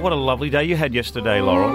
what a lovely day you had yesterday, Laurel.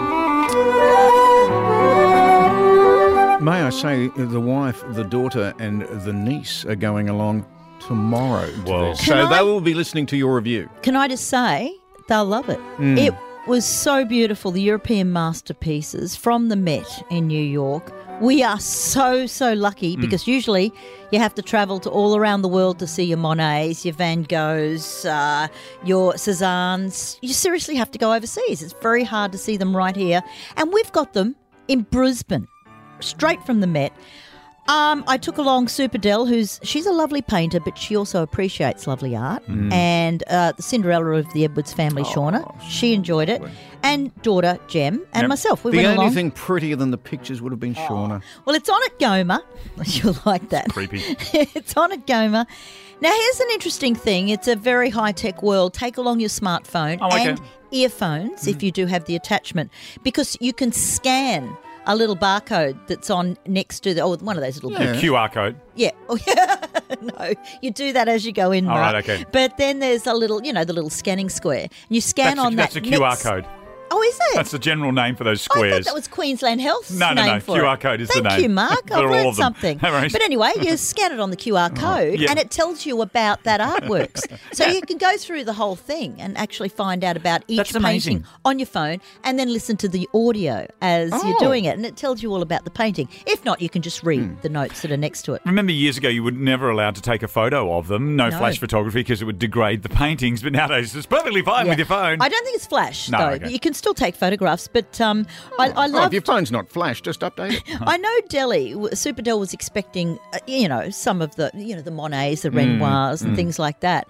May I say, the wife, the daughter, and the niece are going along tomorrow. To Whoa. this. So I- they will be listening to your review. Can I just say, they'll love it. Hmm. It was so beautiful. The European masterpieces from the Met in New York. We are so, so Hmm. lucky because usually you have to travel to all around the world to see your Monets, your Van Goghs, uh, your Cezannes. You seriously have to go overseas. It's very hard to see them right here. And we've got them in Brisbane, straight from the Met. Um, I took along Super Dell, who's she's a lovely painter, but she also appreciates lovely art. And uh, the Cinderella of the Edwards family, Shauna, she enjoyed it, and daughter Jem, and Yep. myself. We the went only along. thing prettier than the pictures would have been Shauna. Well, it's on at Goma. You'll like that. Creepy. it's on at Goma. Now, here's an interesting thing. It's a very high tech world. Take along your smartphone Oh, okay. and earphones if you do have the attachment, because you can scan a little barcode that's on next to the oh one of those little Yeah. QR code. yeah. Oh, yeah. no, you do that as you go in. All right, Mark. okay. But then there's a little, you know, the little scanning square. And you scan That's, on that's that. That's a QR next- code. Oh, is it? That's the general name for those squares. I thought that was Queensland Health's No, no, name no. for QR it. code is the name. Thank you, Mark. I've learned something. But anyway, you scan it on the QR code, Yeah. and it tells you about that artworks. so you can go through the whole thing and actually find out about each That's painting amazing. on your phone, and then listen to the audio as you're Oh. doing it, and it tells you all about the painting. If not, you can just read Hmm. the notes that are next to it. Remember years ago, you were never allowed to take a photo of them. No, No. flash photography because it would degrade the paintings. But nowadays, it's perfectly fine Yeah. with your phone. I don't think it's flash No, though. okay. You can still take photographs, but um, I, I Oh, if love. your phone's not flash, just update it. I know Delhi, Super Superdell was expecting, uh, you know, some of the, you know, the Monets, Mm, the Renoirs, and things like that.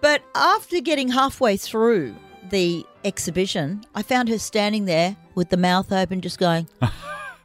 But after getting halfway through the exhibition, I found her standing there with the mouth open, just going.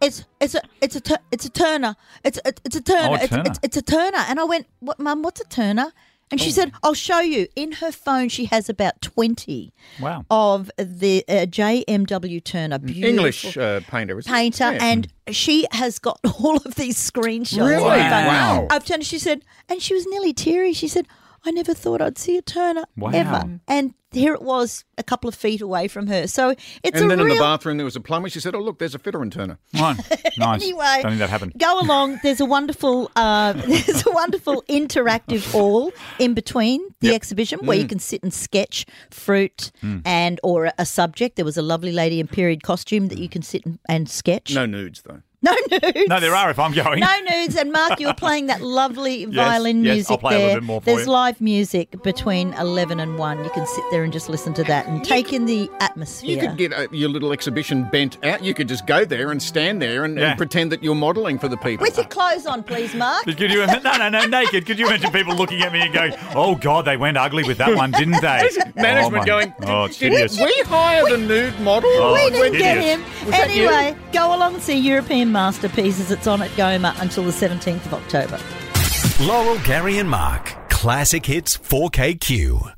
It's it's a it's a it's a Turner it's a, it's a Turner Oh, a it's, Turner. it's it's a Turner and I went what mum what's a Turner and Oh. she said I'll show you in her phone she has about twenty Wow. of the uh, JMW Turner beautiful English uh, painter. Painter, Yeah. and she has got all of these screenshots. Really? Wow. I've turned. She said, and she was nearly teary. She said, "I never thought I'd see a Turner Wow. ever." And here it was, a couple of feet away from her. So it's And a then in the bathroom there was a plumber. She said, "Oh look, there's a fitter and turner." Right. Nice. Anyway, Don't think that happened. Go along. There's a wonderful, uh, there's a wonderful interactive hall in between the Yep. exhibition where Mm. you can sit and sketch fruit and or a, a subject. There was a lovely lady in period costume that you can sit and, and sketch. No nudes though. no nudes. No, there are if I'm going. No nudes. And Mark, you were playing that lovely violin yes, music I'll play a there. little bit more for There's you. live music between 11 and 1. You can sit there and just listen to that and take in the atmosphere. You could get uh, your little exhibition bent out. You could just go there and stand there and, Yeah. and pretend that you're modelling for the people. With your clothes on, please, Mark. Could you no no no naked? Could you imagine people looking at me and going, "Oh God, they went ugly with that one, didn't they?" Management oh, going, "Oh, it's did hideous." we hire the nude model? Oh, we didn't get him. Was you? Anyway, go along and see European Masterpieces. It's on at Goma until the 17th of October. Laurel, Gary, and Mark. Classic Hits 4KQ.